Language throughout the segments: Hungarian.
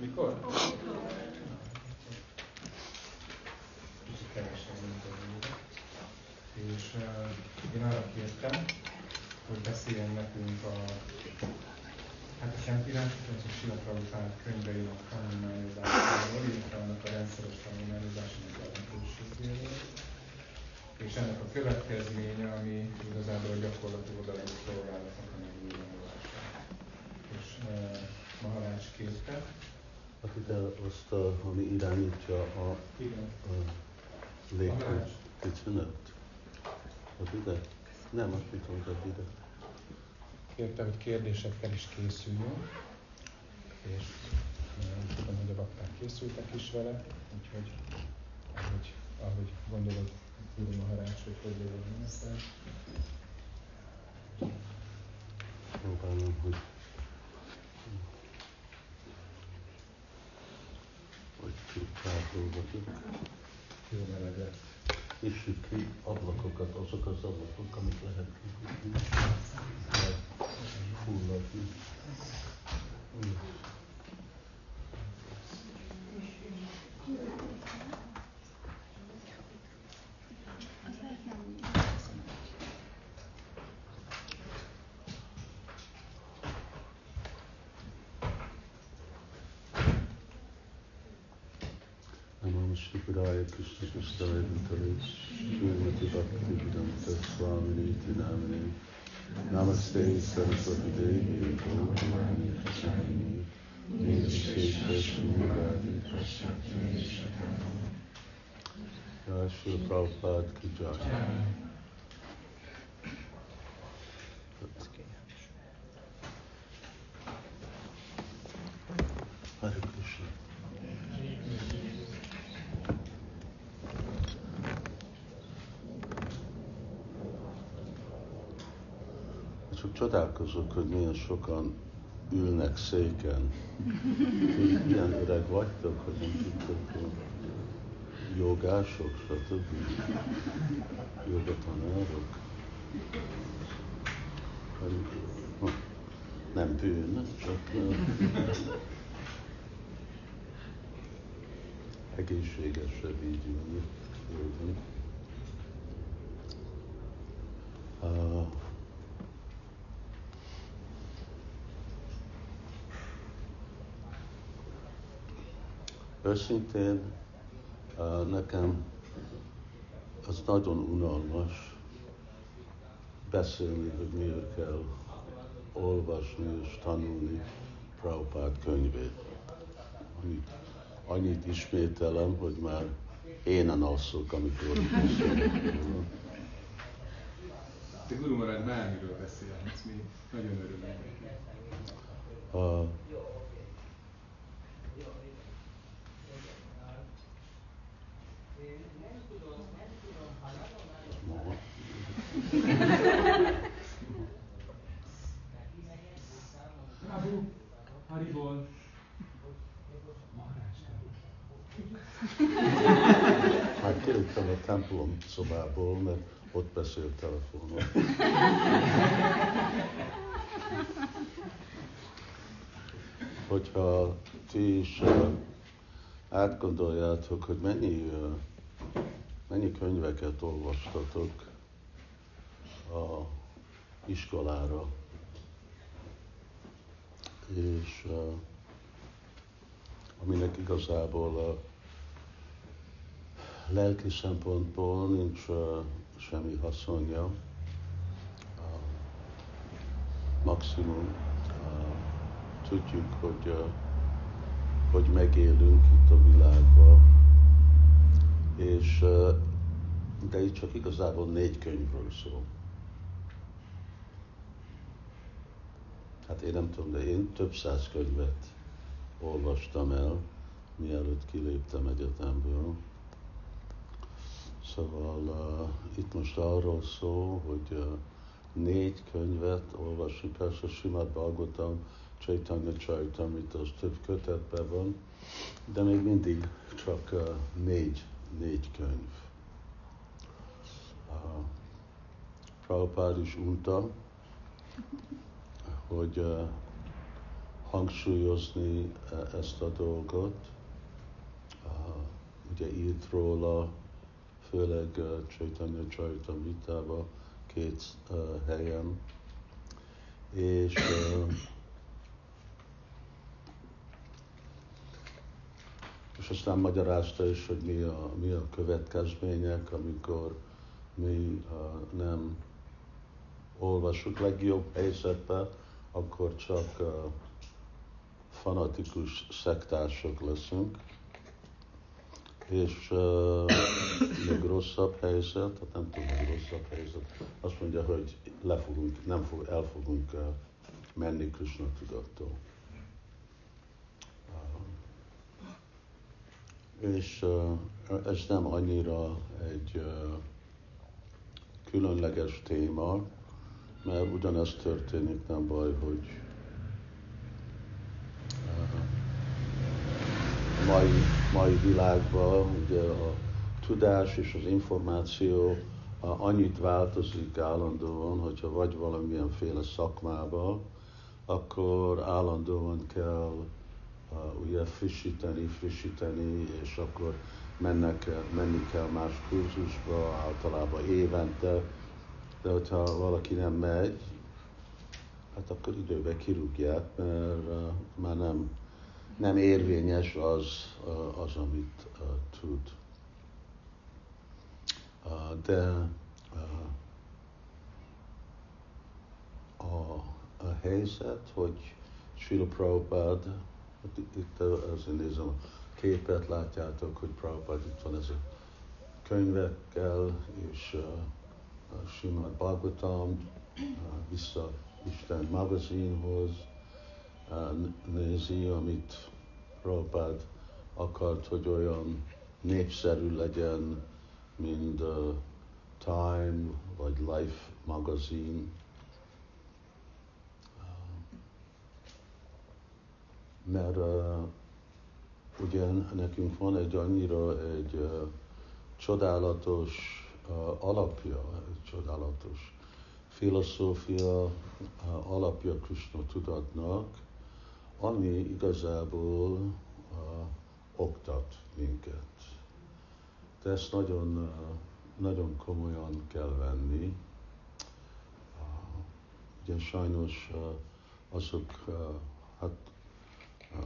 Mikor? Kicsit kevesebb, mint. És uh, én arra kértem, hogy beszéljen nekünk a, hát a Szentírásokról, és a Sila Prabhupád könyveinek tanulmányozásáról, illetve annak a rendszeres tanulmányozásának jelentőségéről. És ennek a következménye, ami igazából a gyakorlati oldalú szolgálatnak a megnyilvánulása. És uh, Maharács kérte, akit el azt, ami irányítja a, a légkör kitűnött. Az ide? Nem, azt mit mondtad ide? Kérte, hogy kérdésekkel is készüljön, és eh, tudom, hogy a bakták készültek is vele, úgyhogy ahogy, ahogy gondolod, Guru Maharaj, hogy hogy legyen ezt el. Próbálom, hogy rápróbáljuk. Jó meleg lett. Nyissuk ki ablakokat, azok az ablakok, amik lehet kinyitni. Fulladni. Mm. Namaste, you. Devi, Bhagavani, Shaini, Nishesha, Shumuradi, Prashatri, Shatama. Yashu, Prabhupada, Kujaya. Csodálkozok, hogy milyen sokan ülnek széken. Ti Ilyen öreg vagytok, hogy nem tudtok jogások, stb. Jogatanárok. Nem bűn, csak egészségesebb így ülni. Uh, Őszintén nekem az nagyon unalmas beszélni, hogy miért kell olvasni és tanulni Prabhupád könyvét. Annyit, annyit ismételem, hogy már énen alszok, amikor. Te Guru Maharaj bármiről beszélhetsz, mi nagyon örülünk neki. Haribol. Maharaj. hát kiléptem a templom szobából, mert ott beszélt telefonon. Hogyha ti is átgondoljátok, hogy mennyi, mennyi könyveket olvastatok a iskolára, és aminek igazából a lelki szempontból nincs semmi haszonja. Maximum tudjuk, hogy uh, hogy megélünk itt a világban, és de itt csak igazából négy könyvről szól. Hát én nem tudom, de én több száz könyvet olvastam el, mielőtt kiléptem egyetemből. Szóval uh, itt most arról szól, hogy uh, négy könyvet olvasni, persze Simát Bhagavatam, Chaitanya Charitamrita, az több kötetben van, de még mindig csak uh, négy, négy könyv. Uh, Prabhupád is unta, hogy uh, hangsúlyozni ezt a dolgot. Ugye írt róla, főleg Chaitanya Charitamrita-ba két helyen, és és aztán magyarázta is, hogy mi a, mi a következmények, amikor mi uh, nem olvasjuk legjobb helyzetben, akkor csak uh, fanatikus szektások leszünk, és uh, még rosszabb helyzet, tehát nem tudom, hogy rosszabb helyzet, azt mondja, hogy le fogunk, nem fog, el fogunk uh, menni Krishna tudattól. És ez nem annyira egy különleges téma, mert ugyanez történik, nem baj, hogy mai, mai világban ugye a tudás és az információ annyit változik állandóan, hogyha vagy valamilyenféle szakmába, akkor állandóan kell ugye frissíteni, frissíteni, és akkor mennek, menni kell más kurzusba, általában évente, de hogyha valaki nem megy, hát akkor időbe kirúgják, mert már nem, nem érvényes az, az amit tud. De a, a helyzet, hogy Srila Prabhupada itt, itt azért nézem a képet, látjátok, hogy Prabhupád itt van ez a könyvekkel, és uh, Simad Bhagavatam, vissza Isten magazinhoz, nézi, amit Prabhupád akart, hogy olyan népszerű legyen, mint a Time vagy Life magazin, mert uh, ugye nekünk van egy annyira egy uh, csodálatos uh, alapja, egy csodálatos filozófia uh, alapja Krishna tudatnak, ami igazából uh, oktat minket. De ezt nagyon, uh, nagyon komolyan kell venni. Uh, ugye sajnos uh, azok, uh, hát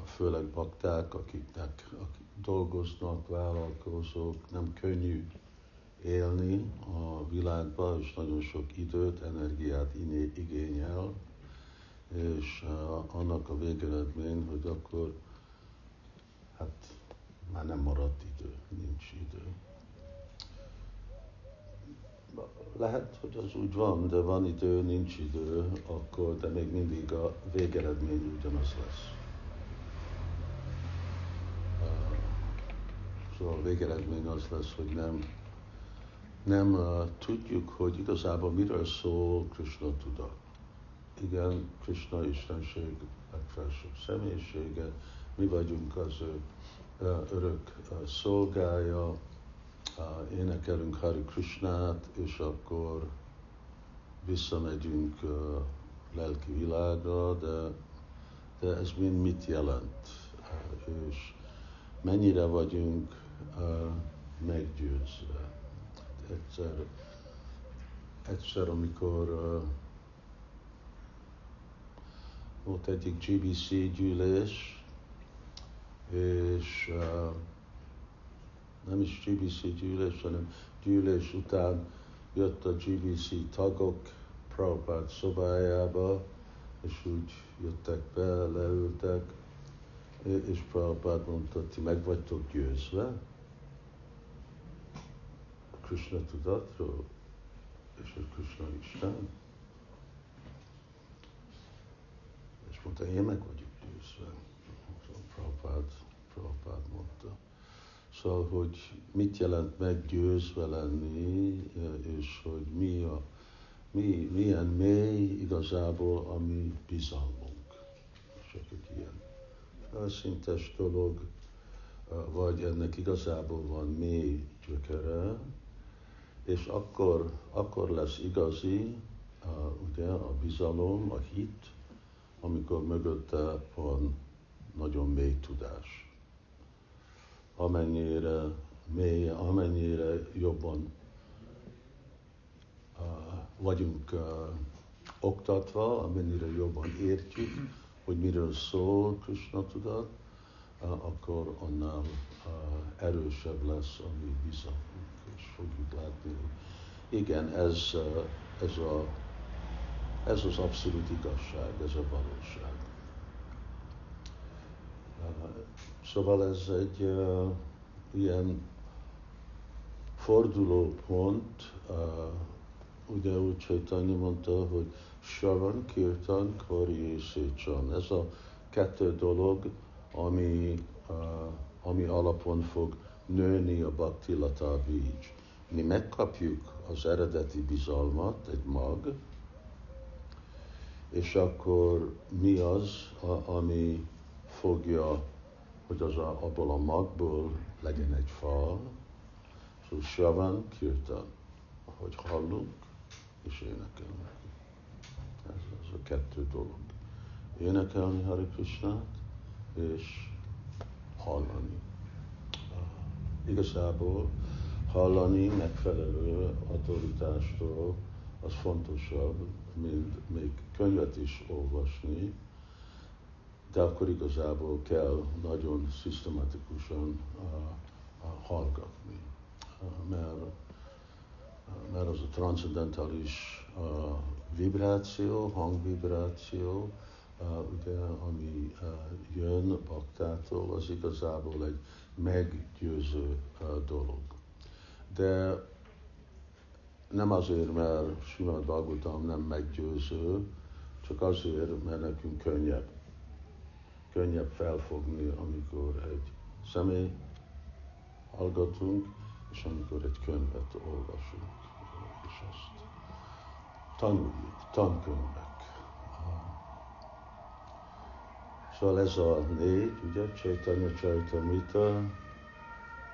főleg bakták, akiknek akik dolgoznak, vállalkozók, nem könnyű élni a világban, és nagyon sok időt, energiát igényel, és annak a végeredmény, hogy akkor hát már nem maradt idő, nincs idő. Lehet, hogy az úgy van, de van idő, nincs idő, akkor, de még mindig a végeredmény ugyanaz lesz. A végeredmény az lesz, hogy nem, nem uh, tudjuk, hogy igazából miről szól Krishna tudat. Igen, Krishna Istenség legfelsőbb személyisége, mi vagyunk az ő uh, örök uh, szolgája, uh, énekelünk Hari Krishnát, és akkor visszamegyünk uh, lelki világra, de, de ez mind mit jelent? És mennyire vagyunk meggyőzve. Egyszer, egyszer, amikor volt egyik GBC gyűlés, és nem is GBC gyűlés, hanem gyűlés után jött a GBC tagok Prabhupád szobájába, és úgy jöttek be, leültek, és Prabhupád mondta, ti meg vagytok győzve Krishna tudatról, és a Krishna Isten. És mondta, én meg vagyok győzve. Prabhupád, Prabhupád mondta. Szóval, hogy mit jelent meggyőzve lenni, és hogy mi a, mi, milyen mély igazából a mi bizalmunk. Csak egy ilyen szintes dolog, vagy ennek igazából van mély gyökere, és akkor, akkor lesz igazi ugye, a bizalom, a hit, amikor mögötte van nagyon mély tudás. Amennyire mély, amennyire jobban uh, vagyunk uh, oktatva, amennyire jobban értjük, hogy miről szól Krishna tudat, akkor annál erősebb lesz a mi bizalmunk, fogjuk látni, igen, ez, uh, ez, a, ez az abszolút igazság, ez a valóság. Szóval ez egy uh, ilyen fordulópont, uh, ugye úgy Csaitanya mondta, hogy Sharan, Kirtan, Kari és Szécsan. Ez a kettő dolog, ami, uh, ami alapon fog nőni a Bhakti Lata Beach. Mi megkapjuk az eredeti bizalmat, egy mag, és akkor mi az, ami fogja, hogy az a, abból a magból legyen egy fal, so Shavan Kirtan, ahogy hallunk és énekelünk. Ez, ez a kettő dolog. Énekelni Hari Krishnát és hallani. Igazából hallani megfelelő autoritástól az fontosabb, mint még könyvet is olvasni, de akkor igazából kell nagyon szisztematikusan uh, hallgatni, mert, mert az a transzendentális vibráció, hangvibráció, ugye, ami jön baktától, az igazából egy meggyőző dolog. De nem azért, mert Simad Bhagavatam nem meggyőző, csak azért, mert nekünk könnyebb. Könnyebb felfogni, amikor egy személy hallgatunk, és amikor egy könyvet olvasunk, és azt tanuljuk, tankönyvek. Szóval ez a négy, ugye, Chaitanya Charitamrita,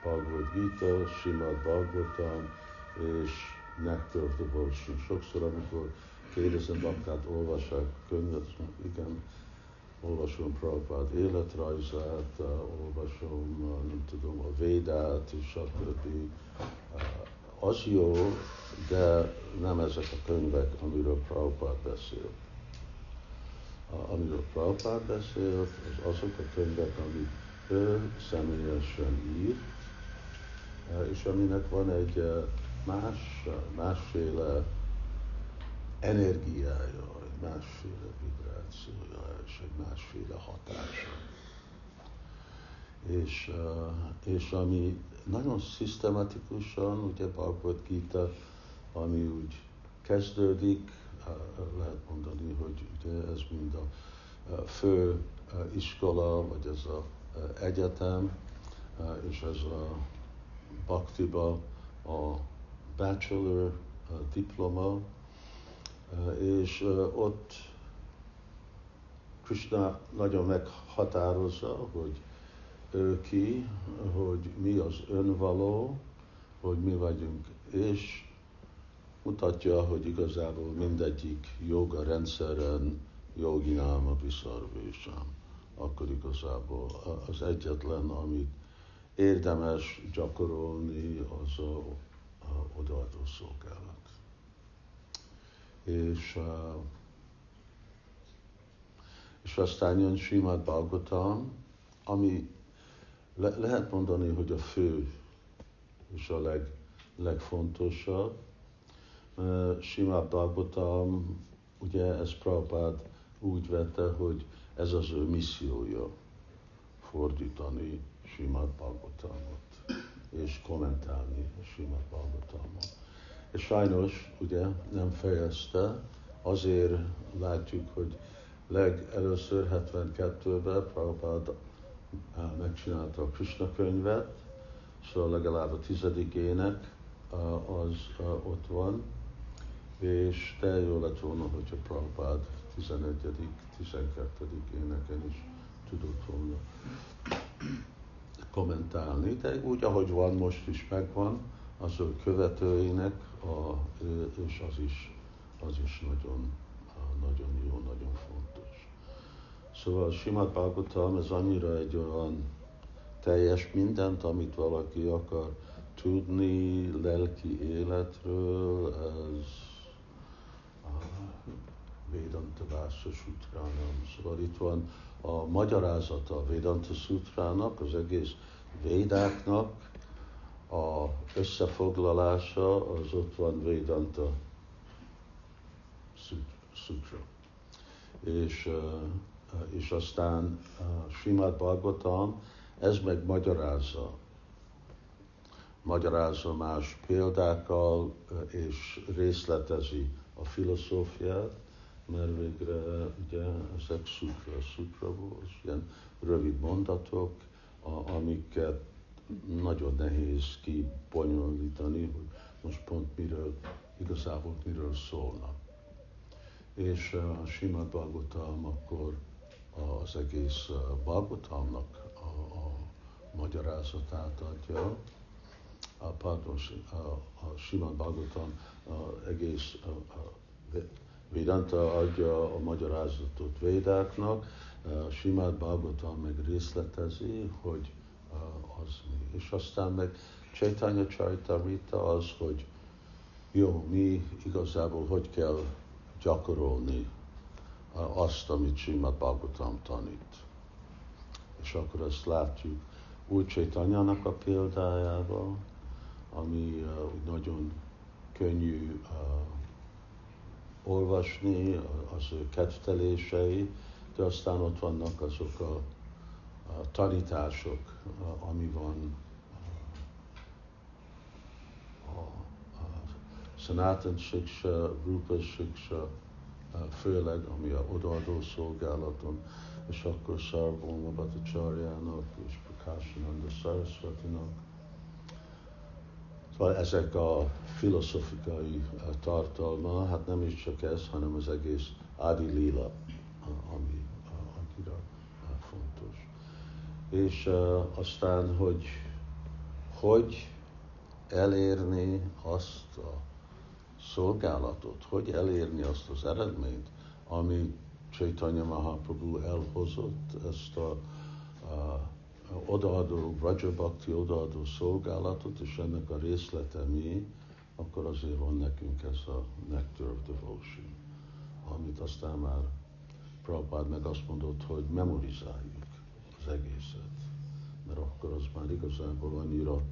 Bhagavad Gita, Simad Bhagavatam és Nectar Devotion. Sokszor, amikor kérdezem, bakát olvassák könyvet, igen, olvasom Prabhupád életrajzát, olvasom, nem tudom, a Védát, és stb. Uh, az jó, de nem ezek a könyvek, amiről Prabhupád beszél. Amiről Prabhupád beszél, az azok a könyvek, amit ő személyesen ír, és aminek van egy más, másféle energiája, egy másféle vibrációja és egy másféle hatása. És, és ami nagyon szisztematikusan, ugye Bhagavad Gita, ami úgy kezdődik, lehet mondani, hogy ugye ez mind a fő iskola, vagy ez a egyetem, és ez a Bhaktiba a bachelor diploma, és ott Krishna nagyon meghatározza, hogy ő ki, hogy mi az önvaló, hogy mi vagyunk, és mutatja, hogy igazából mindegyik joga rendszeren jogi náma viszarvésám. Akkor igazából az egyetlen, amit érdemes gyakorolni, az a, a odaadó szolgálat. És uh, és aztán jön Simad Bhagavatam, ami le, lehet mondani, hogy a fő és a leg, legfontosabb. Simad Bhagavatam, ugye ez Prabhupád úgy vette, hogy ez az ő missziója, fordítani Simad Bhagavatamot, és kommentálni Simad Bhagavatamot. És sajnos ugye nem fejezte, azért látjuk, hogy legelőször 72-ben Prabhupád megcsinálta a Krishna könyvet, szóval legalább a tizedik ének az ott van, és te jó lett volna, hogyha Prabhupád 11., 12. éneken is tudott volna kommentálni, de úgy, ahogy van, most is megvan, az ő követőinek, a, és az is, az is nagyon nagyon jó, nagyon fontos. Szóval Simad Bhagavatam ez annyira egy olyan teljes mindent, amit valaki akar tudni lelki életről, ez a Vedanta Vásza Sutrának. Szóval itt van a magyarázata a Vedanta Sutrának, az egész Védáknak, a összefoglalása, az ott van Vedanta Sutra. És, és aztán Simad Bhagavatam, ez meg magyarázza. Magyarázza más példákkal, és részletezi a filozófiát, mert végre ugye ezek sutra, sutra volt, ilyen rövid mondatok, a, amiket nagyon nehéz kibonyolítani, hogy most pont miről, igazából miről szólnak. És a Simad Bhagavatam akkor az egész Bhagavatamnak a, a magyarázatát adja. A, pardon, a, a Simad Bhagavatam a egész a, a Vedanta adja a magyarázatot Védáknak, Simad Bhagavatam meg részletezi, hogy az mi. És aztán meg Chaitanya Charitamrita az, hogy jó, mi igazából hogy kell gyakorolni azt, amit Simad Bhagavatam tanít. És akkor ezt látjuk új Chaitanyának a példájával, ami uh, nagyon könnyű uh, olvasni, az ő kedvtelései, de aztán ott vannak azok a, a tanítások, ami van a, a Sanatan Siksa, Rupa Siksa, főleg ami a odaadó szolgálaton, és akkor Sarvoma Bhattacharjának és Prakashananda Saraswatinak. Szóval ezek a filozofikai tartalma, hát nem is csak ez, hanem az egész Adi Lila, ami annyira fontos. És uh, aztán, hogy hogy elérni azt a szolgálatot, hogy elérni azt az eredményt, ami Chaitanya Mahaprabhu elhozott, ezt a, a odaadó, Rajabhakti odaadó szolgálatot, és ennek a részlete mi, akkor azért van nekünk ez a Nectar of Devotion, amit aztán már Prabhupád meg azt mondott, hogy memorizáljuk az egészet, mert akkor az már igazából annyira,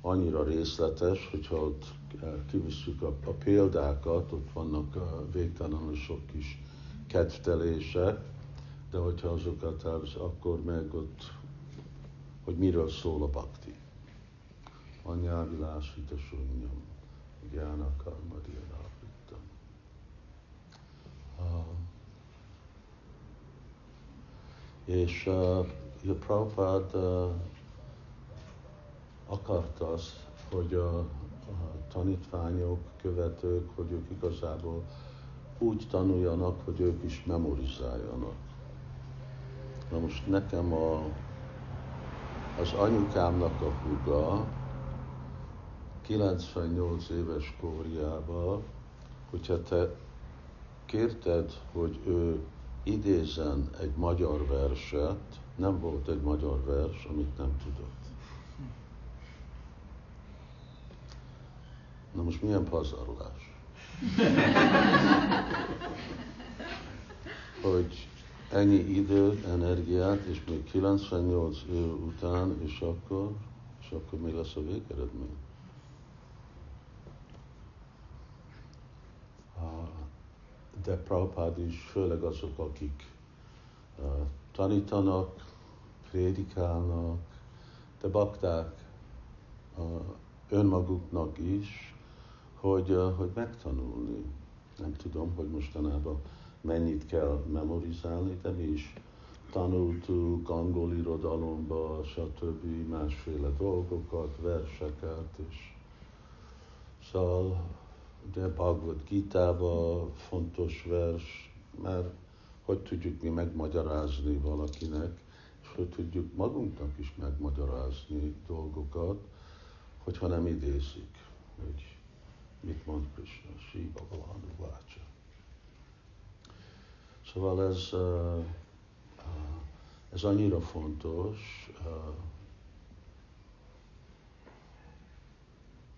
annyira részletes, hogyha ott kivisszük a, a példákat, ott vannak a végtelenül sok kis kedvtelések, de hogyha azokat elvisz, akkor meg ott, hogy miről szól a bakti. Anyávilásita sunyam, gyána karmadiravitam. Uh, és uh, a Prabhupád uh, akarta azt, hogy a, a tanítványok, követők, hogy ők igazából úgy tanuljanak, hogy ők is memorizáljanak. Na most nekem a, az anyukámnak a húga 98 éves korjában, hogyha te kérted, hogy ő idézen egy magyar verset, nem volt egy magyar vers, amit nem tudott. Na most milyen pazarlás? hogy ennyi időt, energiát, és még 98 év után, és akkor, és akkor mi lesz a végeredmény? De Prabhupád is, főleg azok, akik tanítanak, prédikálnak, de bakták önmaguknak is, hogy, hogy megtanulni. Nem tudom, hogy mostanában mennyit kell memorizálni, de mi is tanultuk angol irodalomba, stb. másféle dolgokat, verseket, és szóval de Bhagavad gita fontos vers, mert hogy tudjuk mi megmagyarázni valakinek, és hogy tudjuk magunknak is megmagyarázni dolgokat, hogyha nem idézik, hogy mit mond Krishna, Shiva Bhagavan Vácsa. Szóval ez, ez annyira fontos,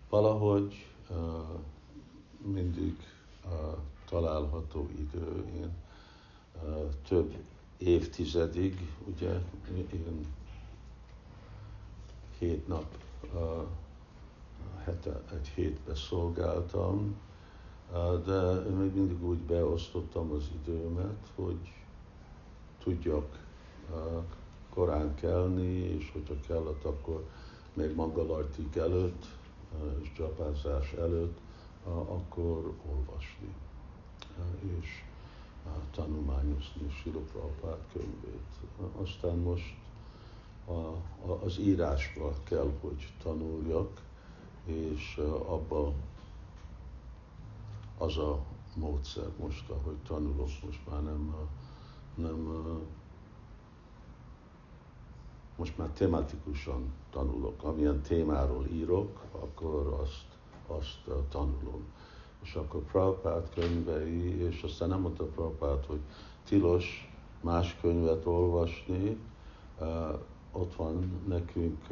valahogy mindig található idő, én több évtizedig, ugye, én hét nap hete, egy hétbe szolgáltam, de még mindig úgy beosztottam az időmet, hogy tudjak korán kelni, és hogyha kellett, akkor még mangalartik előtt, és csapázás előtt, akkor olvasni és tanulmányozni Sila Prabhupád könyvét. Aztán most az írásba kell, hogy tanuljak, és abba az a módszer most, ahogy tanulok, most már nem, nem most már tematikusan tanulok. Amilyen témáról írok, akkor azt, azt tanulom. És akkor Prabhupád könyvei, és aztán nem mondta Prabhupád, hogy tilos más könyvet olvasni, ott van nekünk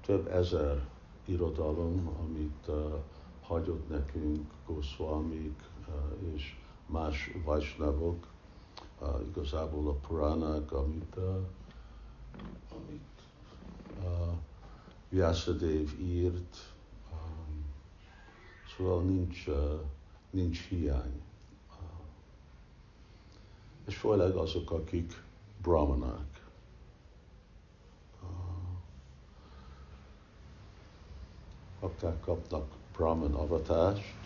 több ezer irodalom, amit uh, hagyott nekünk Goswamik uh, és más vajsnavok, uh, igazából a Puránák, amit, amit uh, Vyasadév írt, szóval nincs, nincs hiány. És főleg azok, akik brahmanák. Akták kapnak brahman avatást,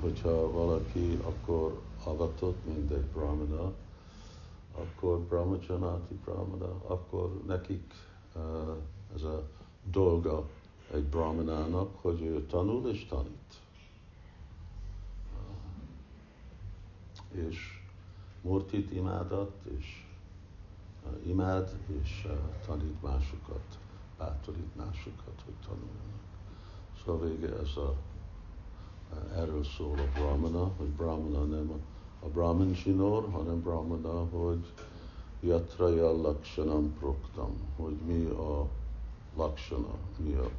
hogyha valaki akkor avatott, mint egy brahmana, akkor brahmajanati brahmana, akkor nekik uh, ez a dolga egy brahmanának, hogy ő tanul és tanít. És Murtit imádat, és uh, imád, és uh, tanít másokat, bátorít másokat, hogy tanuljanak. Szóval vége ez a erről szól a brahmana, hogy brahmana nem a, a brahman zsinór, hanem brahmana, hogy yatraya lakshanam proktam, hogy mi a laksana, mi a,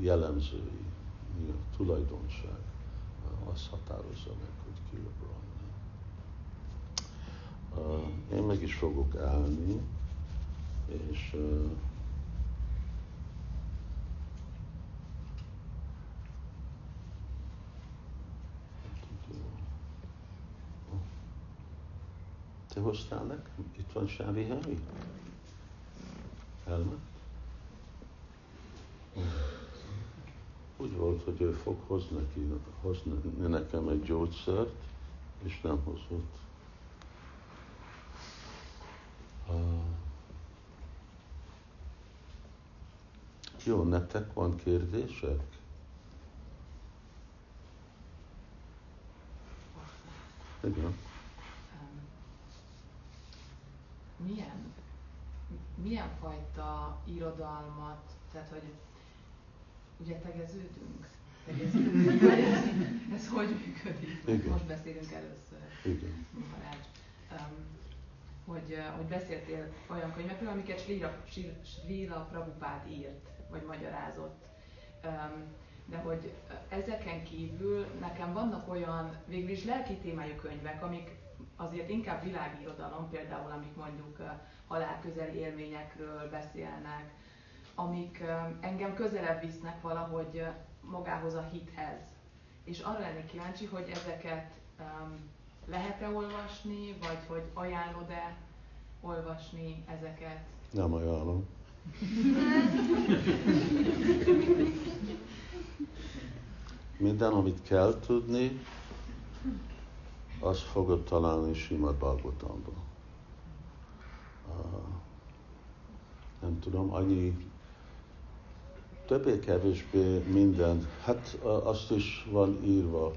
jellemzői, mi a tulajdonság, az határozza meg, hogy ki a brahmana. Én meg is fogok állni, és uh, Te hoztál nekem? Itt van Sávi Henry? Elment? Úgy volt, hogy ő fog hozni, neki, hozni nekem egy gyógyszert, és nem hozott. Jó, nektek van kérdések? Igen milyen, milyen fajta irodalmat, tehát hogy ugye tegeződünk, tegeződünk, ez, ez hogy működik? Igen. Most beszélünk először. Igen. Um, hogy, hogy beszéltél olyan könyvekről, amiket Srila, Srila Prabhupád írt, vagy magyarázott. Um, de hogy ezeken kívül nekem vannak olyan végül is lelki témájú könyvek, amik azért inkább világirodalom, például amik mondjuk halálközeli élményekről beszélnek, amik engem közelebb visznek valahogy magához a hithez. És arra lennék kíváncsi, hogy ezeket lehet-e olvasni, vagy hogy ajánlod-e olvasni ezeket? Nem ajánlom. Minden, amit kell tudni, azt fogod találni Simad Bhagavatamban. Uh, nem tudom, annyi többé-kevésbé minden, hát uh, azt is van írva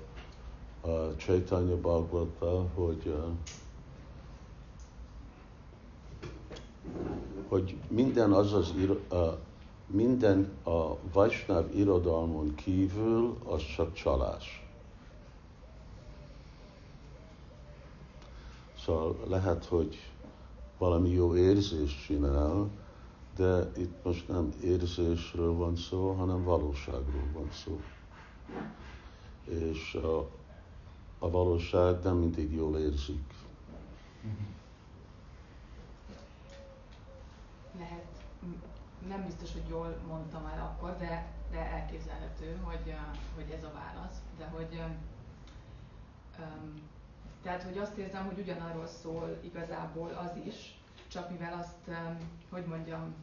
uh, Chaitanya Bhagavata, hogy uh, hogy minden az az uh, minden a Vajsnáv irodalmon kívül az csak csalás. Szóval lehet, hogy valami jó érzést csinál, de itt most nem érzésről van szó, hanem valóságról van szó. És a, a valóság nem mindig jól érzik. Lehet, nem biztos, hogy jól mondtam el akkor, de, de elképzelhető, hogy, hogy ez a válasz. De hogy um, tehát, hogy azt érzem, hogy ugyanarról szól igazából az is, csak mivel azt, hogy mondjam,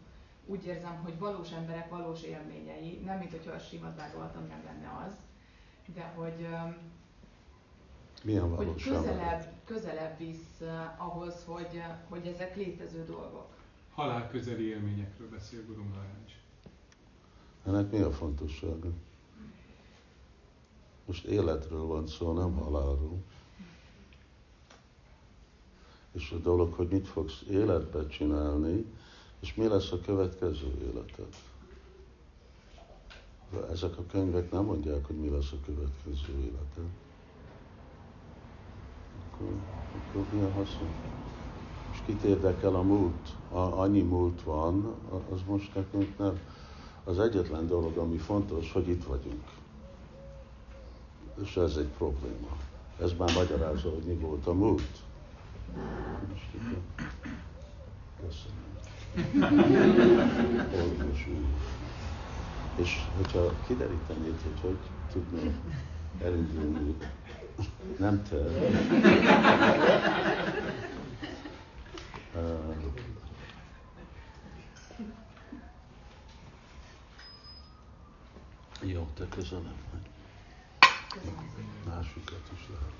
úgy érzem, hogy valós emberek valós élményei, nem mint hogyha a Simad Bhagavatam nem lenne az, de hogy, Milyen hogy közelebb, közelebb visz ahhoz, hogy, hogy ezek létező dolgok. Halál közeli élményekről beszél Guru Maharaj. Ennek mi a fontossága? Most életről van szó, nem halálról. És a dolog, hogy mit fogsz életbe csinálni, és mi lesz a következő életed. Ezek a könyvek nem mondják, hogy mi lesz a következő életed. Akkor, akkor mi a haszon? És kit érdekel a múlt? A, annyi múlt van, az most nekünk nem. Az egyetlen dolog, ami fontos, hogy itt vagyunk. És ez egy probléma. Ez már magyarázza, hogy mi volt a múlt. Köszönöm. És hogyha kiderítenéd, hogy hogy tudnék elindulni, nem te. Uh, jó, te köszönöm. Másikat is lehet.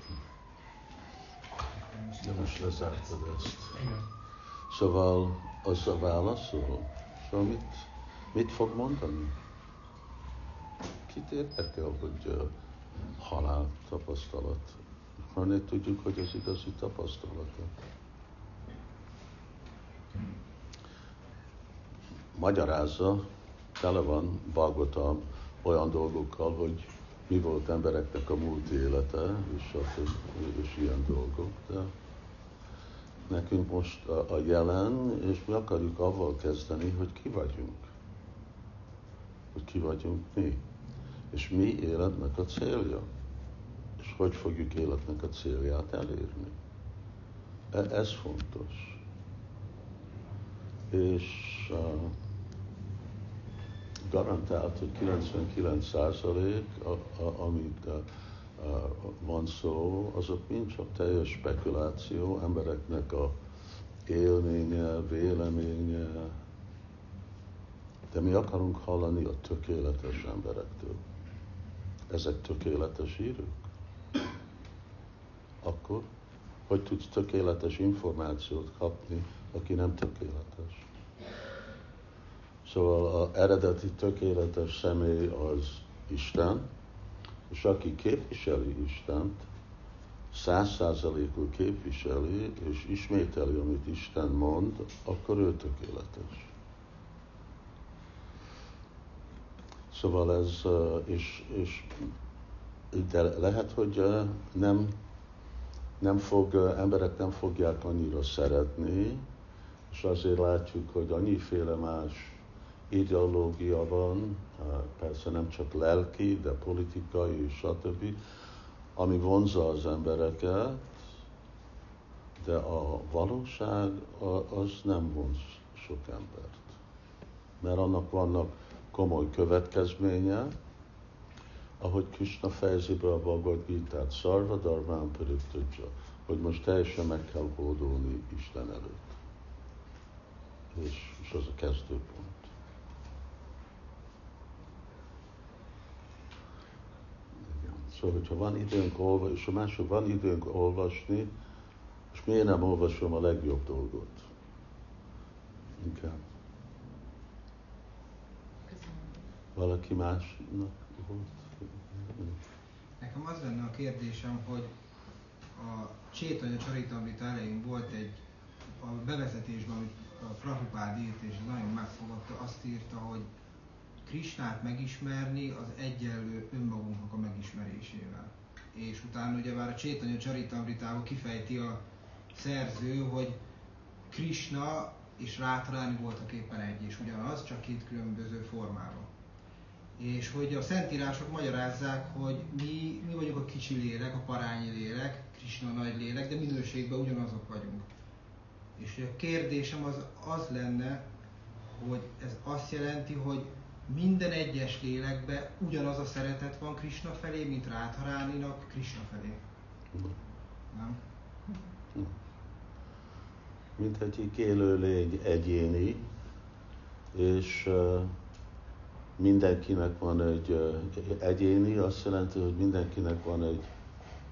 De most lezártad ezt. Szóval az a válaszol. Szóval mit, mit fog mondani? Kit érdekel, hogy halál tapasztalat? Hanem tudjuk, hogy ez igazi tapasztalata. Magyarázza, tele van Bhagavatam olyan dolgokkal, hogy mi volt embereknek a múlt élete, és, és ilyen dolgok. De nekünk most a, a jelen, és mi akarjuk avval kezdeni, hogy ki vagyunk. Hogy ki vagyunk mi. És mi életnek a célja. És hogy fogjuk életnek a célját elérni. E, ez fontos. És uh, garantált, hogy 99 százalék, amit van szó, azok mind csak teljes spekuláció, embereknek a élménye, véleménye, de mi akarunk hallani a tökéletes emberektől. Ezek tökéletes írők? Akkor hogy tudsz tökéletes információt kapni, aki nem tökéletes? Szóval az eredeti tökéletes személy az Isten, és aki képviseli Istent, száz százalékul képviseli, és ismételi, amit Isten mond, akkor ő tökéletes. Szóval ez, és, és de lehet, hogy nem, nem fog, emberek nem fogják annyira szeretni, és azért látjuk, hogy annyiféle más ideológia van, persze nem csak lelki, de politikai és stb., ami vonza az embereket, de a valóság az nem vonz sok embert. Mert annak vannak komoly következménye, ahogy Krishna fejezi be a Bhagavad Gita-t, Sarva Dharmán tudja, hogy most teljesen meg kell hódolni Isten előtt. És, és az a kezdőpont. Szóval, hogyha van időnk olvasni, és a mások van időnk olvasni, és miért nem olvasom a legjobb dolgot? Inkább. Valaki másnak volt? Nekem az lenne a kérdésem, hogy a Csétanya Csaritamrit elején volt egy a bevezetésben, amit a Prabhupád írt, és nagyon megfogadta, azt írta, hogy Krisnát megismerni az egyenlő önmagunknak a megismerésével. És utána ugye már a Csétanya Csaritamritában kifejti a szerző, hogy Krishna és Rátrani voltak éppen egy és ugyanaz, csak két különböző formában. És hogy a szentírások magyarázzák, hogy mi, mi vagyunk a kicsi lélek, a parányi lélek, Krishna nagy lélek, de minőségben ugyanazok vagyunk. És a kérdésem az az lenne, hogy ez azt jelenti, hogy minden egyes lélekben ugyanaz a szeretet van Krishna felé, mint Rátharáninak Krishna felé. Nem? Mindegyik élőlény egyéni, és mindenkinek van egy egyéni, azt jelenti, hogy mindenkinek van egy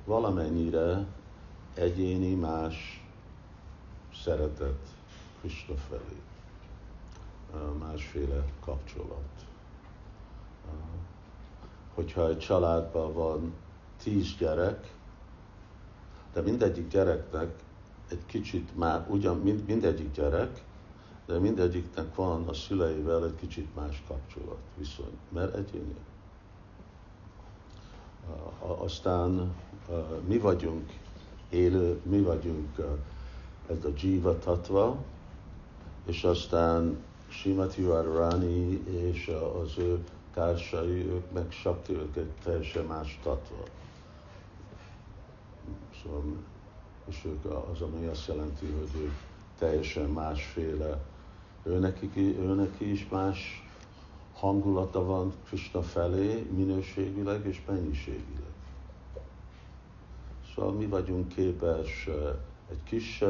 valamennyire egyéni más szeretet Krishna felé, másféle kapcsolat. Hogyha egy családban van tíz gyerek, de mindegyik gyereknek egy kicsit már ugyan mind, mindegyik gyerek, de mindegyiknek van a szüleivel egy kicsit más kapcsolat, viszony, mert egyéni. Aztán mi vagyunk élő, mi vagyunk ez a jiva tatva, és aztán Simati Radharani és az ő társai, ők meg Sakti, ők egy teljesen más tatva. Szóval, és ők az, ami azt jelenti, hogy ők teljesen másféle, őneki, őneki is más hangulata van Krishna felé, minőségileg és mennyiségileg. Szóval mi vagyunk képes egy kis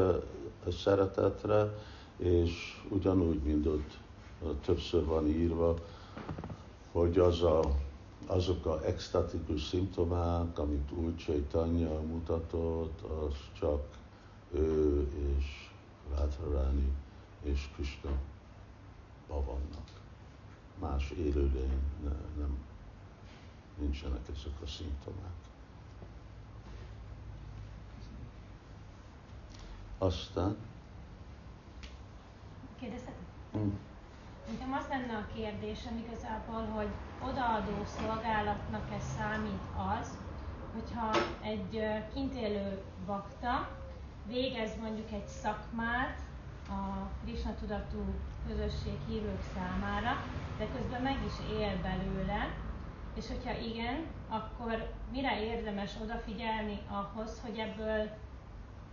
szeretetre, és ugyanúgy, mint ott többször van írva, hogy az a, azok a extatikus szimptomák, amit úgy Chaitanya mutatott, az csak ő és Radharani és Krishna vannak. Más élőlény ne, nem, nincsenek ezek a szimptomák. Aztán... Kérdezhetek? Hmm. Nekem az lenne a kérdésem igazából, hogy odaadó szolgálatnak ez számít az, hogyha egy kint élő bakta végez mondjuk egy szakmát a Krishna tudatú közösség hívők számára, de közben meg is él belőle, és hogyha igen, akkor mire érdemes odafigyelni ahhoz, hogy ebből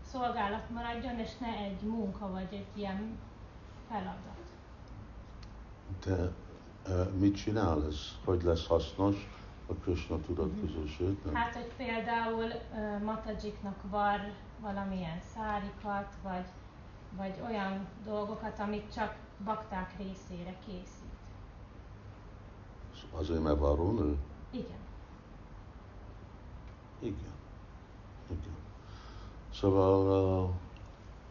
szolgálat maradjon, és ne egy munka vagy egy ilyen feladat? de mit csinál ez? Hogy lesz hasznos a Krishna tudatközösség? Nem? Hát, hogy például uh, Matajiknak var valamilyen szárikat, vagy, vagy olyan dolgokat, amit csak bakták részére készít. Azért, mert varrónő? Igen. Igen. Igen. Szóval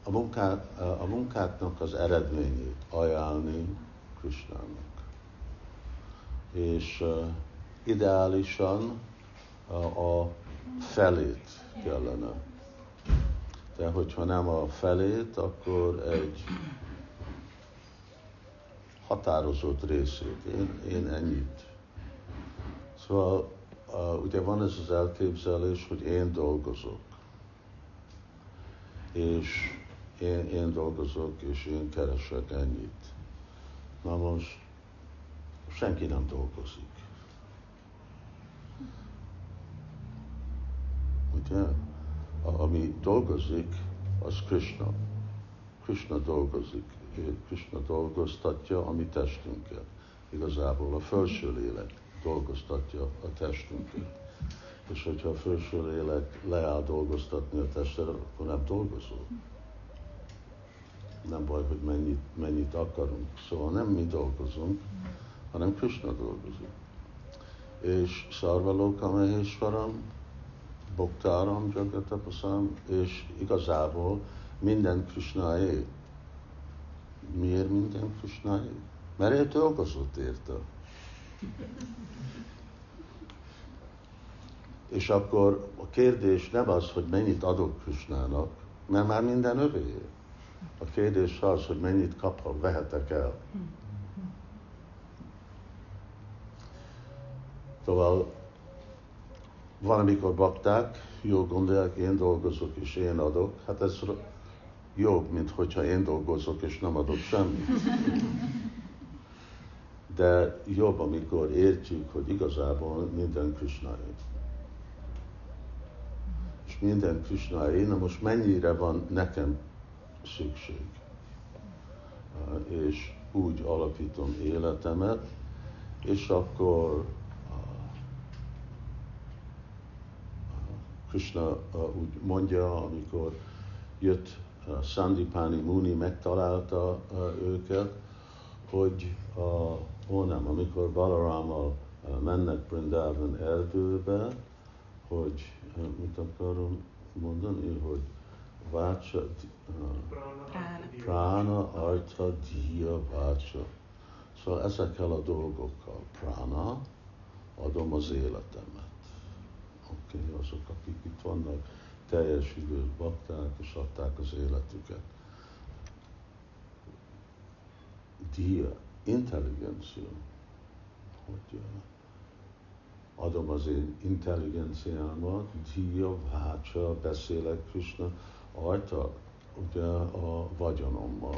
a, munkák, a munkáknak az eredményét ajánlni Krishnának. És uh, ideálisan uh, a felét kellene. De hogyha nem a felét, akkor egy határozott részét. Én, én ennyit. Szóval uh, ugye van ez az elképzelés, hogy én dolgozok. És én, én dolgozok, és én keresek ennyit. Na most senki nem dolgozik. Ugye? Ami dolgozik, az Krishna. Krishna dolgozik. Krishna dolgoztatja a mi testünket. Igazából a felső lélek dolgoztatja a testünket. És hogyha a felső lélek leáll dolgoztatni a testet, akkor nem dolgozol nem baj, hogy mennyit, mennyit akarunk. Szóval nem mi dolgozunk, hanem Krishna dolgozik. És Szarvalóka Maheshwaram, Boktáram, Jagatapaszam, és igazából minden Krishnaé. Miért minden Krishnaé? Mert ő dolgozott érte. És akkor a kérdés nem az, hogy mennyit adok Krishnának, mert már minden övé. A kérdés az, hogy mennyit kapok, vehetek el. Szóval van, amikor bakták, jó gondolják, én dolgozok és én adok. Hát ez jobb, mint hogyha én dolgozok és nem adok semmit. De jobb, amikor értjük, hogy igazából minden Krisnáé. És minden Krisnáé, na most mennyire van nekem szükség. És úgy alapítom életemet, és akkor Krishna úgy mondja, amikor jött Sandipani Muni megtalálta őket, hogy ó nem, amikor Balarammal mennek Brindavan erdőbe, hogy mit akarom mondani, hogy Vácsa, Prana, Arta, Dia, Vácsa. Szóval ezekkel a dolgokkal, Prana, adom az életemet. Oké, okay, azok, akik itt vannak, teljes időt bakták és adták az életüket. Dia, intelligencia, hogy adom az én intelligenciámat, dia, vácsa, beszélek Krishna, ajta, ugye a vagyonommal.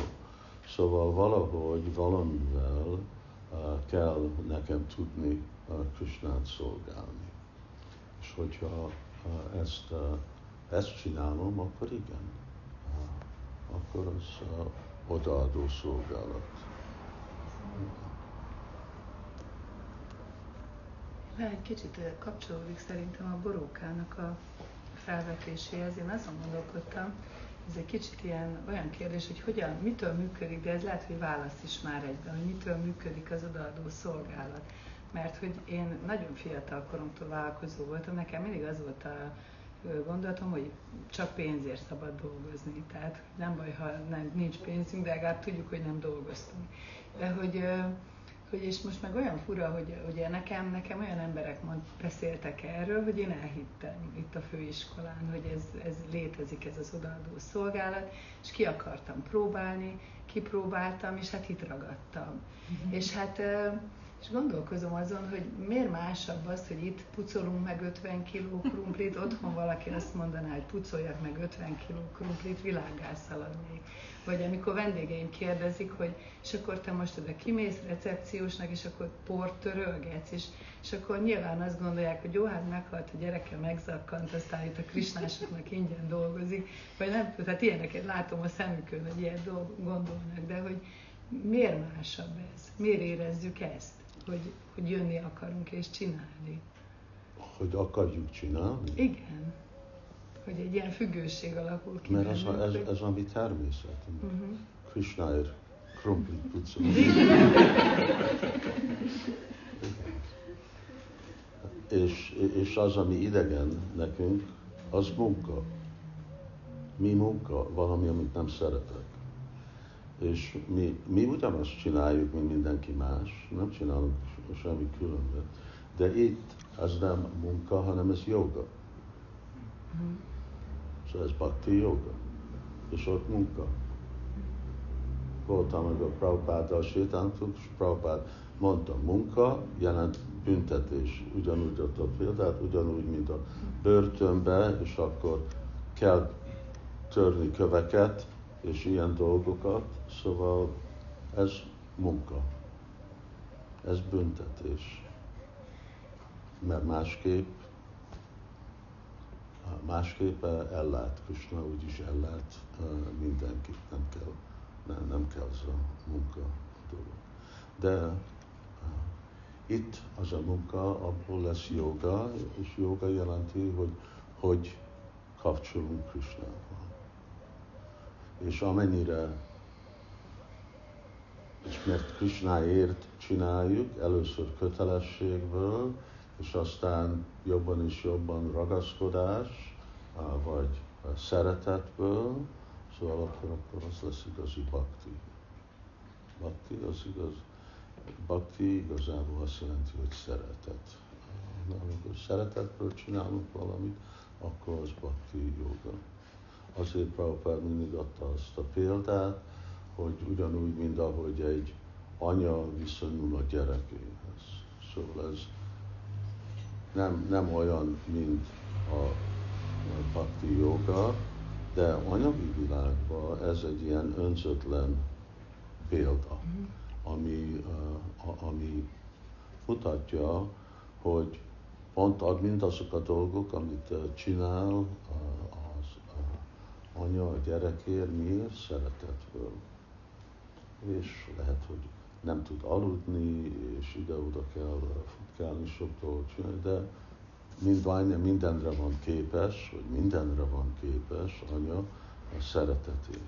Szóval valahogy valamivel uh, kell nekem tudni uh, Krishnát szolgálni. És hogyha uh, ezt, ezt csinálom, akkor igen. Akkor az odaadó szolgálat. Egy kicsit kapcsolódik szerintem a borókának a felvetéséhez. Én azon gondolkodtam, ez egy kicsit ilyen olyan kérdés, hogy hogyan, mitől működik, de ez lehet, hogy válasz is már egyben, hogy mitől működik az odaadó szolgálat. Mert hogy én nagyon fiatal koromtól vállalkozó voltam, nekem mindig az volt a gondolatom, hogy csak pénzért szabad dolgozni. Tehát nem baj, ha nem, nincs pénzünk, de legalább tudjuk, hogy nem dolgoztunk. De hogy hogy és most meg olyan fura, hogy ugye nekem, nekem olyan emberek mond, beszéltek erről, hogy én elhittem itt a főiskolán, hogy ez, ez létezik, ez az odaadó szolgálat, és ki akartam próbálni, kipróbáltam, és hát itt ragadtam. Mm-hmm. És hát és gondolkozom azon, hogy miért másabb az, hogy itt pucolunk meg 50 kg krumplit, otthon valaki azt mondaná, hogy pucoljak meg 50 kg krumplit, világgá szaladnék. Vagy amikor vendégeim kérdezik, hogy és akkor te most oda kimész recepciósnak, és akkor port törölgetsz, és, és akkor nyilván azt gondolják, hogy jó, hát meghalt a gyereke, megzakkant, aztán itt a krisnásoknak ingyen dolgozik, vagy nem, tehát ilyeneket látom a szemükön, hogy ilyet gondolnak, de hogy miért másabb ez? Miért érezzük ezt? Hogy, hogy jönni akarunk és csinálni. Hogy akarjuk csinálni? Igen. Hogy egy ilyen függőség alakul ki. Mert ez, a, ez, ez a mi természetünk. Uh-huh. Krishnaért krumplit pucol. és, és az, ami idegen nekünk, az munka. Mi munka? Valami, amit nem szeretek. És mi, mi ugyanazt csináljuk, mint mindenki más, nem csinálunk semmi különbet. De itt ez nem munka, hanem ez joga. Mm. Szóval ez bhakti joga. És ott munka. Voltam, amikor Prabhupáddal sétáltunk, és Prabhupád mondta, munka jelent büntetés. Ugyanúgy adott példát, ugyanúgy, mint a börtönbe, és akkor kell törni köveket, és ilyen dolgokat, szóval ez munka, ez büntetés. Mert másképp, másképp ellát, Krishna úgyis ellát mindenkit, nem kell, nem, nem kell az a munka dolog. De itt az a munka, abból lesz joga, és joga jelenti, hogy hogy kapcsolunk Krishnával és amennyire és mert Krishnáért csináljuk, először kötelességből, és aztán jobban és jobban ragaszkodás, vagy szeretetből, szóval akkor, akkor az lesz igazi bakti. Bakti az igaz, bakti igazából azt jelenti, hogy szeretet. Amikor szeretetből csinálunk valamit, akkor az bakti joga. Azért Prabhupád mindig adta azt a példát, hogy ugyanúgy, mint ahogy egy anya viszonyul a gyerekéhez. Szóval ez nem, nem olyan, mint a bhakti joga, De anyagi világban ez egy ilyen önzötlen példa, ami, uh, ami mutatja, hogy pont ad mindazok a dolgok, amit csinál az anya a gyerekért, miért? Szeretetből. És lehet, hogy nem tud aludni, és ide-oda kell futkálni, sok dolgot csinálni, de mindvány, mindenre van képes, vagy mindenre van képes anya a szeretetét.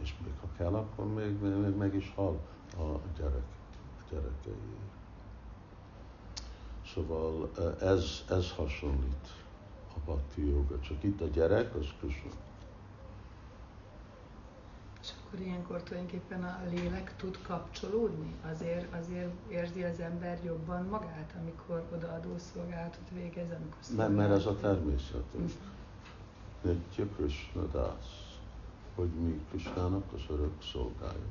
És még ha kell, akkor még, még meg is hal a gyerek, a gyerekei. Szóval ez, ez hasonlít a bhakti joga. Csak itt a gyerek, az Krishna. Akkor ilyenkor tulajdonképpen a lélek tud kapcsolódni? Azért, azért érzi az ember jobban magát, amikor odaadó szolgálatot végez, amikor Nem, mert ez a természetünk. Nitya Krishna Das, hogy mi Krishnának az örök szolgája.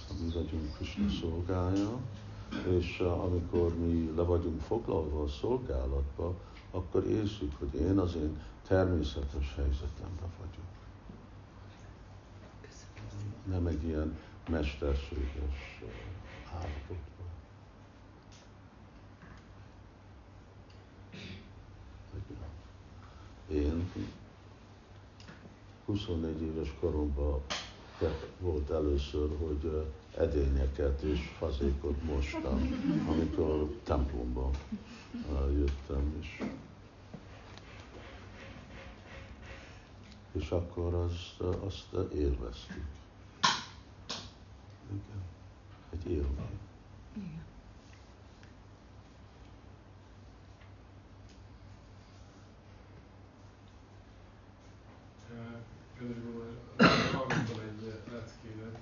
Szóval mi vagyunk Krishna szolgája, és amikor mi le vagyunk foglalva a szolgálatba, akkor érzük, hogy én az én természetes helyzetemben vagyok. Nem egy ilyen mesterséges állapotban. Én 24 éves koromban volt először, hogy edényeket és fazékot mostam, amikor templomban jöttem, és és akkor azt, azt élveztük. Igen. Egy élmény. Igen. Kedves hallgattam egy leckédet,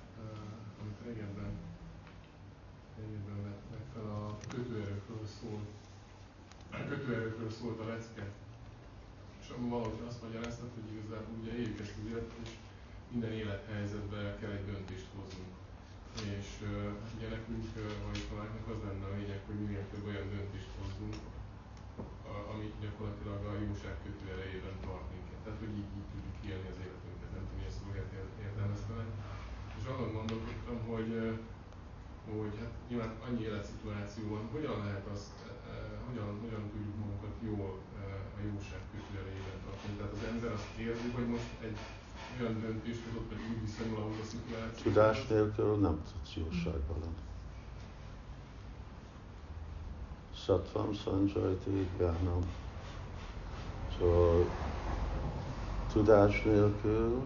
amit régebben, régebben vettek fel a kötőerőkről szól. A kötőerőkről szólt a lecke valahogy azt magyaráztat, hogy igazából ugye éljük ezt az életet, és minden élethelyzetben kell egy döntést hoznunk. És ugye nekünk, vagy taláknak az lenne a lényeg, hogy minél több olyan döntést hozzunk, a, ami gyakorlatilag a jóság kötő erejében tart minket. Tehát, hogy így, így tudjuk élni az életünket. Nem tudom, milyen szolgát értelmeztene. És azon gondolkodtam, hogy, hogy hát nyilván annyi életszituáció van, hogyan lehet azt, hogyan, hogyan tudjuk magunkat jól uh, a jóság kötőjelében tartani. Tehát az ember azt érzi, hogy most egy olyan döntést hozott, vagy úgy viszonyul ahhoz a szituációhoz. Tudás nélkül nem tudsz jóságban lenni. Sattvam sanjajti gánom. Szóval tudás nélkül,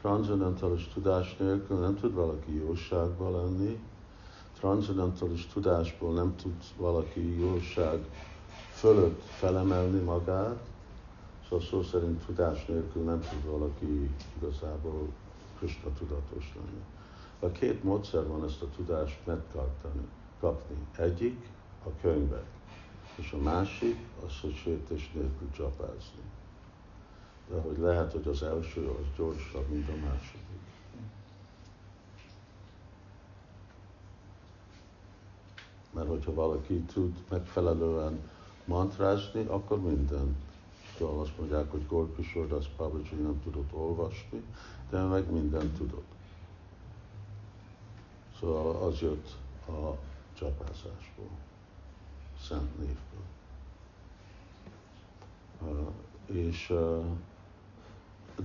transzendentális tudás nélkül nem tud valaki jóságban lenni, transzendentális tudásból nem tud valaki jóság fölött felemelni magát, szóval szó szerint tudás nélkül nem tud valaki igazából Krishna tudatos lenni. A két módszer van ezt a tudást megtartani, kapni. Egyik a könyvek, és a másik az, hogy sértés nélkül csapázni. De hogy lehet, hogy az első az gyorsabb, mint a második. Mert hogyha valaki tud megfelelően mantrázni, akkor minden. Szóval azt mondják, hogy Gorkisord, azt Babaji nem tudott olvasni, de meg minden tudott. Szóval az jött a csapázásból, szent névből. És uh,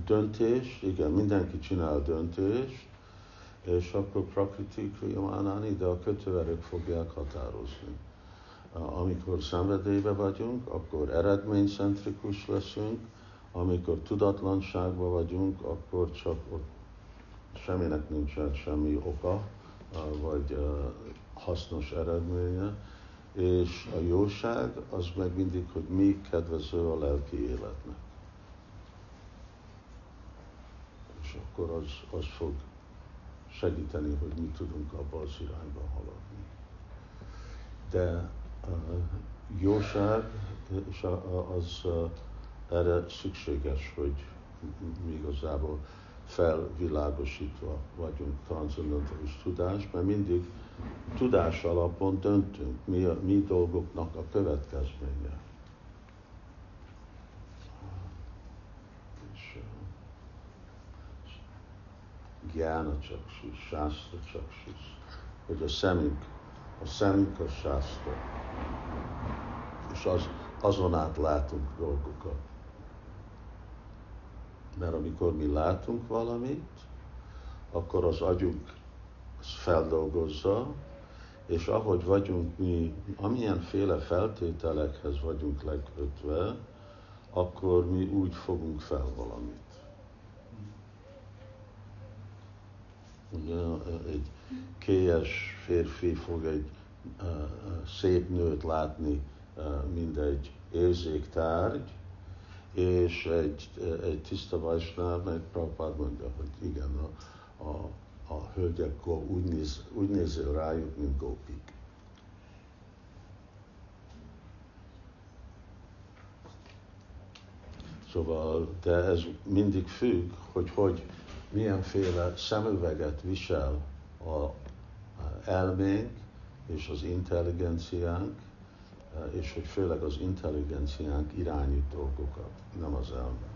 döntés, igen, mindenki csinál döntést, és akkor Prakriti Kriyamánani, de a kötőerők fogják határozni. Amikor szenvedélybe vagyunk, akkor eredménycentrikus leszünk, amikor tudatlanságban vagyunk, akkor csak ott semminek nincsen semmi oka, vagy hasznos eredménye, és a jóság az meg mindig, hogy mi kedvező a lelki életnek. És akkor az, az fog segíteni, hogy mi tudunk abba az irányba haladni. De jóság és az erre szükséges, hogy mi igazából felvilágosítva vagyunk transzendentális tudás, mert mindig tudás alapon döntünk, mi a mi dolgoknak a következménye. Gyána Csaxis, Sásztra Csaxis, hogy a szemünk, a szemünk a Sásztra, és az, azon át látunk dolgokat. Mert amikor mi látunk valamit, akkor az agyunk feldolgozza, és ahogy vagyunk mi, amilyenféle feltételekhez vagyunk legkötve, akkor mi úgy fogunk fel valamit. Ugye egy kélyes férfi fog egy szép nőt látni, uh, mint egy érzéktárgy, és egy, egy tiszta vajsnál meg Prabhupád mondja, hogy igen, a, a, a hölgyek úgy, néz, úgy nézel rájuk, mint gópik. Szóval, de ez mindig függ, hogy, hogy milyenféle szemüveget visel a elménk és az intelligenciánk, és hogy főleg az intelligenciánk irányít dolgokat, nem az elme.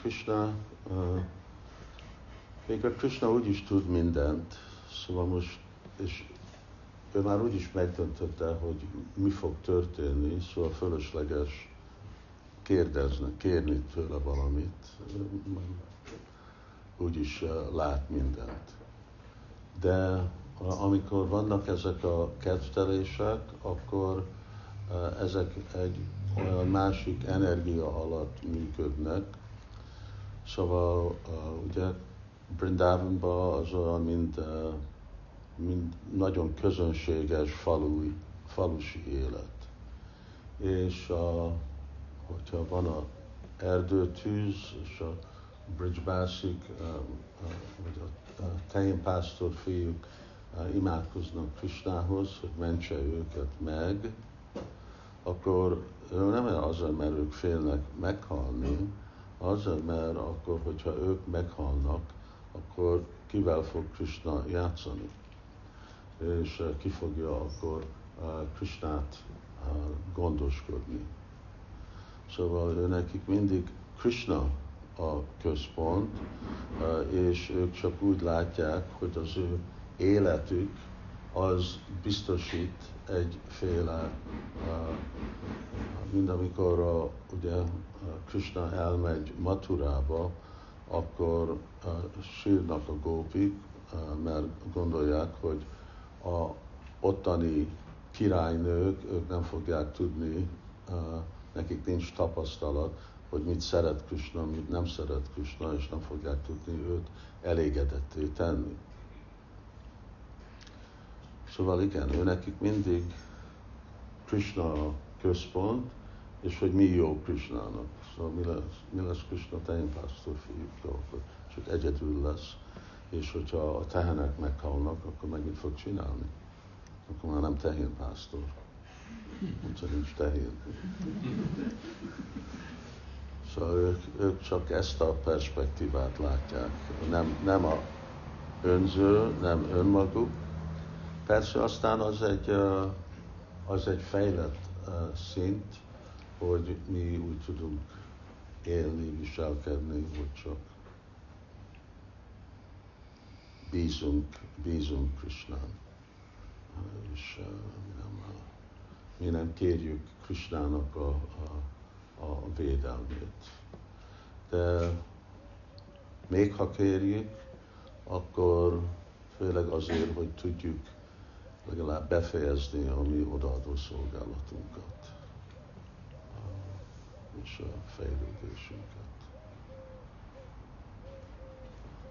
Krishna, még a Krishna úgy is tud mindent, szóval most, és ő már úgy is megdöntötte, hogy mi fog történni, szóval fölösleges kérdezni, kérni tőle valamit, úgyis uh, lát mindent. De amikor vannak ezek a kedvtelések, akkor ezek egy olyan másik energia alatt működnek, Szóval uh, ugye Brindavanban az olyan, mint, uh, mint nagyon közönséges falui, falusi élet. És uh, hogyha van a erdőtűz, és a bridgebászik, uh, uh, vagy a, a fiúk uh, imádkoznak Krisnához, hogy mentse őket meg, akkor nem azért, mert ők félnek meghalni, Azért, mert akkor, hogyha ők meghalnak, akkor kivel fog Krishna játszani? És eh, ki fogja akkor eh, Krishnát eh, gondoskodni. Szóval ő nekik mindig Krishna a központ, és ők csak úgy látják, hogy az ő életük az biztosít egyféle, mind amikor a, ugye Krishna elmegy Maturába, akkor sírnak a gópik, mert gondolják, hogy a ottani királynők, ők nem fogják tudni, nekik nincs tapasztalat, hogy mit szeret Krishna, mit nem szeret Krishna, és nem fogják tudni őt elégedetté tenni. Szóval igen, ő nekik mindig Krishna központ, és hogy mi jó Krishnának. Szóval mi lesz, mi lesz Krishna tehénpásztor fiúk, akkor csak egyedül lesz. És hogyha a tehenek meghalnak, akkor megint fog csinálni. Akkor már nem tehénpásztor. Úgyhogy nincs tehén. Szóval ők, ők csak ezt a perspektívát látják. Nem, nem a önző, nem önmaguk, Persze aztán az egy, az egy fejlett szint, hogy mi úgy tudunk élni, viselkedni, hogy csak bízunk, bízunk Krishnán. És nem, mi nem kérjük Krisnának a, a, a védelmét. De még ha kérjük, akkor főleg azért, hogy tudjuk legalább befejezni a mi odaadó szolgálatunkat és a fejlődésünket.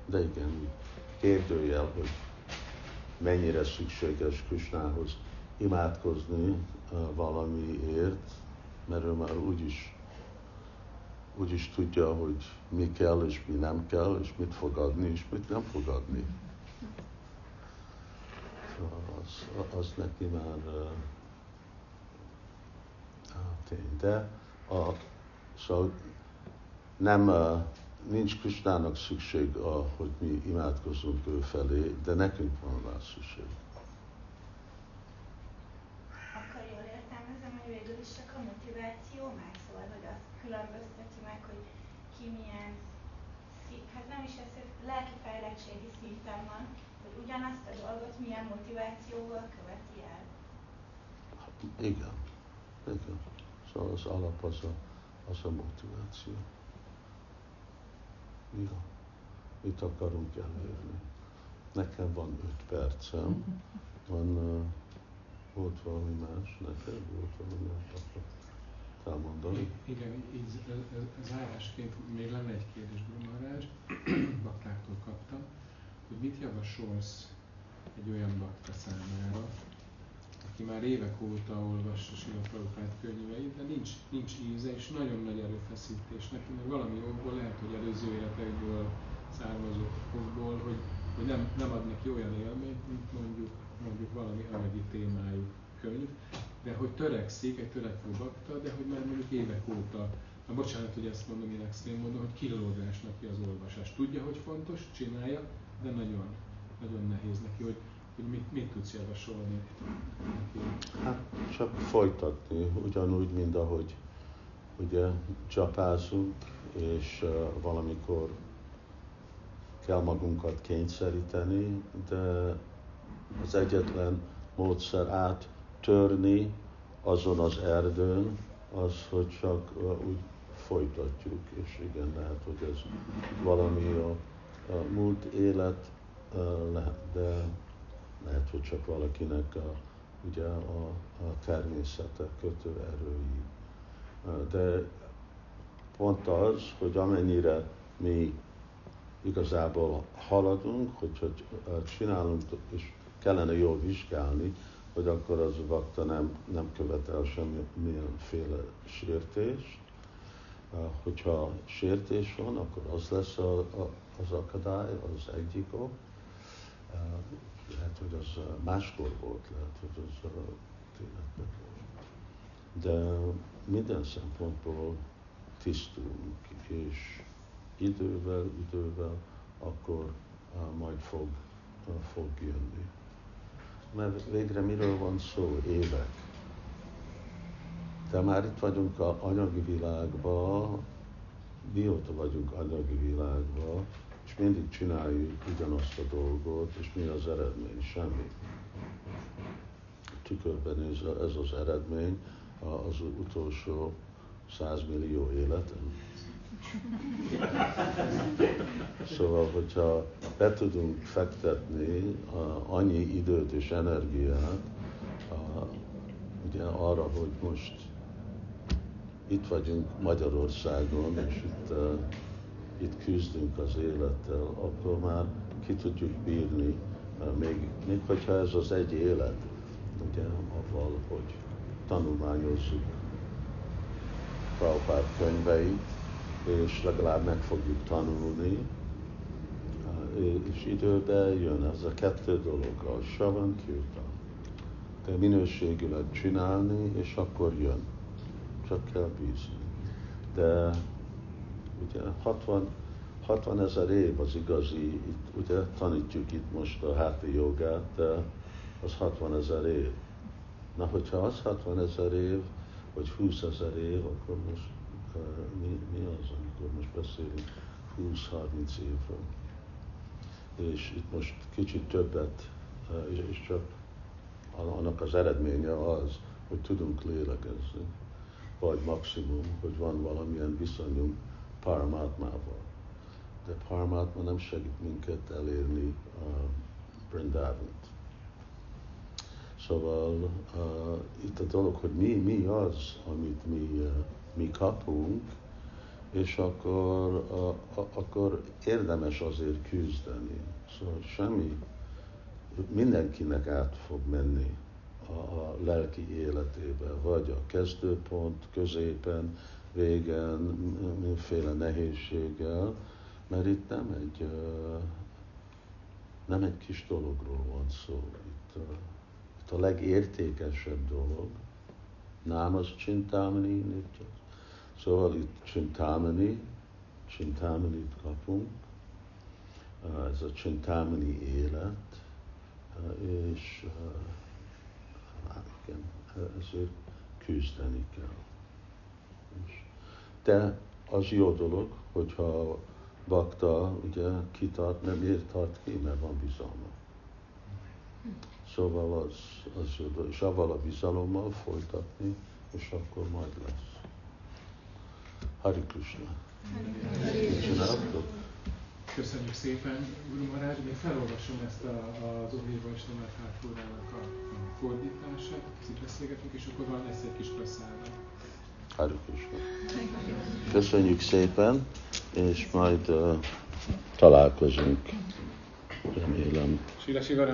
De igen, kérdőjel, hogy mennyire szükséges Krisnához imádkozni valamiért, mert ő már úgyis, úgyis tudja, hogy mi kell és mi nem kell, és mit fog adni és mit nem fog adni. Szóval az, az neki már tény. De a, szóval nem nincs Krisnának szükség, a, hogy mi imádkozunk ő felé, de nekünk van rá szükség. Akkor jól is csak a motiváció meg, szóval, hogy azt meg, hogy ki milyen szín, hát nem is ez, lelki fejlettségi szinten van, ugyanazt a dolgot milyen motivációval követi el. Igen. Igen. Szóval az alap az a, az a motiváció. Ja. Mit akarunk elérni? Nekem van öt percem. Van, uh, volt valami más neked? Volt valami más? Akkor elmondani? Igen, így zárásként még lenne egy kérdés, Brumarás, baktáktól kaptam, hogy mit javasolsz egy olyan bakta számára, aki már évek óta olvassa Sila Prabhupát könyveit, de nincs, nincs íze, és nagyon nagy erőfeszítés neki, mert valami okból lehet, hogy előző életekből származó okból, hogy, hogy nem, nem ad neki olyan élményt, mint mondjuk, mondjuk valami anyagi témájú könyv, de hogy törekszik, egy törekvő bakta, de hogy már mondjuk évek óta, na bocsánat, hogy ezt mondom, én extrém mondom, hogy kilódás neki az olvasás. Tudja, hogy fontos, csinálja, de nagyon, nagyon nehéz neki, hogy hogy mit, mit tudsz javasolni? Hát csak folytatni, ugyanúgy, mint ahogy ugye csapázunk, és uh, valamikor kell magunkat kényszeríteni, de az egyetlen módszer áttörni azon az erdőn, az, hogy csak uh, úgy folytatjuk, és igen, lehet, hogy ez valami a, múlt élet lehet, de lehet, hogy csak valakinek a, ugye a, a természete, kötő erői. De pont az, hogy amennyire mi igazából haladunk, hogyha csinálunk, és kellene jól vizsgálni, hogy akkor az vakta nem, nem követel semmilyenféle sértést. Hogyha sértés van, akkor az lesz a, a, az akadály, az egyik ok lehet, hogy az máskor volt, lehet, hogy az tényleg volt. De minden szempontból tisztulunk, és idővel, idővel akkor majd fog, fog jönni. Mert végre miről van szó? Évek. De már itt vagyunk a anyagi világban, mióta vagyunk anyagi világban, és mindig csináljuk ugyanazt a dolgot, és mi az eredmény? Semmi. Tükörben nézve ez az eredmény az utolsó százmillió életen. Szóval, hogyha be tudunk fektetni annyi időt és energiát ugye arra, hogy most itt vagyunk Magyarországon, és itt itt küzdünk az élettel, akkor már ki tudjuk bírni, még, még hogyha ez az egy élet, ugye, avval, hogy tanulmányozzuk Prabhupád könyveit, és legalább meg fogjuk tanulni, és időben jön ez a kettő dolog, a Savan Kirtan. De minőségűleg csinálni, és akkor jön. Csak kell bízni. De ugye 60, 60 ezer év az igazi, itt, ugye tanítjuk itt most a háti jogát, de az 60 ezer év. Na, hogyha az 60 ezer év, vagy 20 ezer év, akkor most uh, mi, mi az, amikor most beszélünk 20-30 évről. És itt most kicsit többet, uh, és csak annak az eredménye az, hogy tudunk lélegezni, vagy maximum, hogy van valamilyen viszonyunk Paramatmával. De Paramatma nem segít minket elérni a Brindavant. Szóval uh, itt a dolog, hogy mi, mi az, amit mi, uh, mi kapunk, és akkor, uh, akkor érdemes azért küzdeni. Szóval semmi, mindenkinek át fog menni a, a lelki életébe, vagy a kezdőpont, középen, végen, mindenféle nehézséggel, mert itt nem egy, nem egy kis dologról van szó. Itt, itt a legértékesebb dolog, nem az csintámani, Szóval itt csintámani, csintámanit kapunk, ez a csintámani élet, és hát igen, ezért küzdeni kell. De az jó dolog, hogyha bakta ugye kitart, nem miért tart ki, mert van bizalma. Szóval az, az jó dolog, és avval a bizalommal folytatni, és akkor majd lesz. Hari Krishna. Csináltok? Köszönjük szépen, Guru Marács. Még felolvasom ezt a, az Óvir Vajsnavát hátfórának a fordítását, kicsit beszélgetünk, és akkor van lesz egy kis praszállal. Köszönjük szépen, és majd uh, találkozunk, remélem.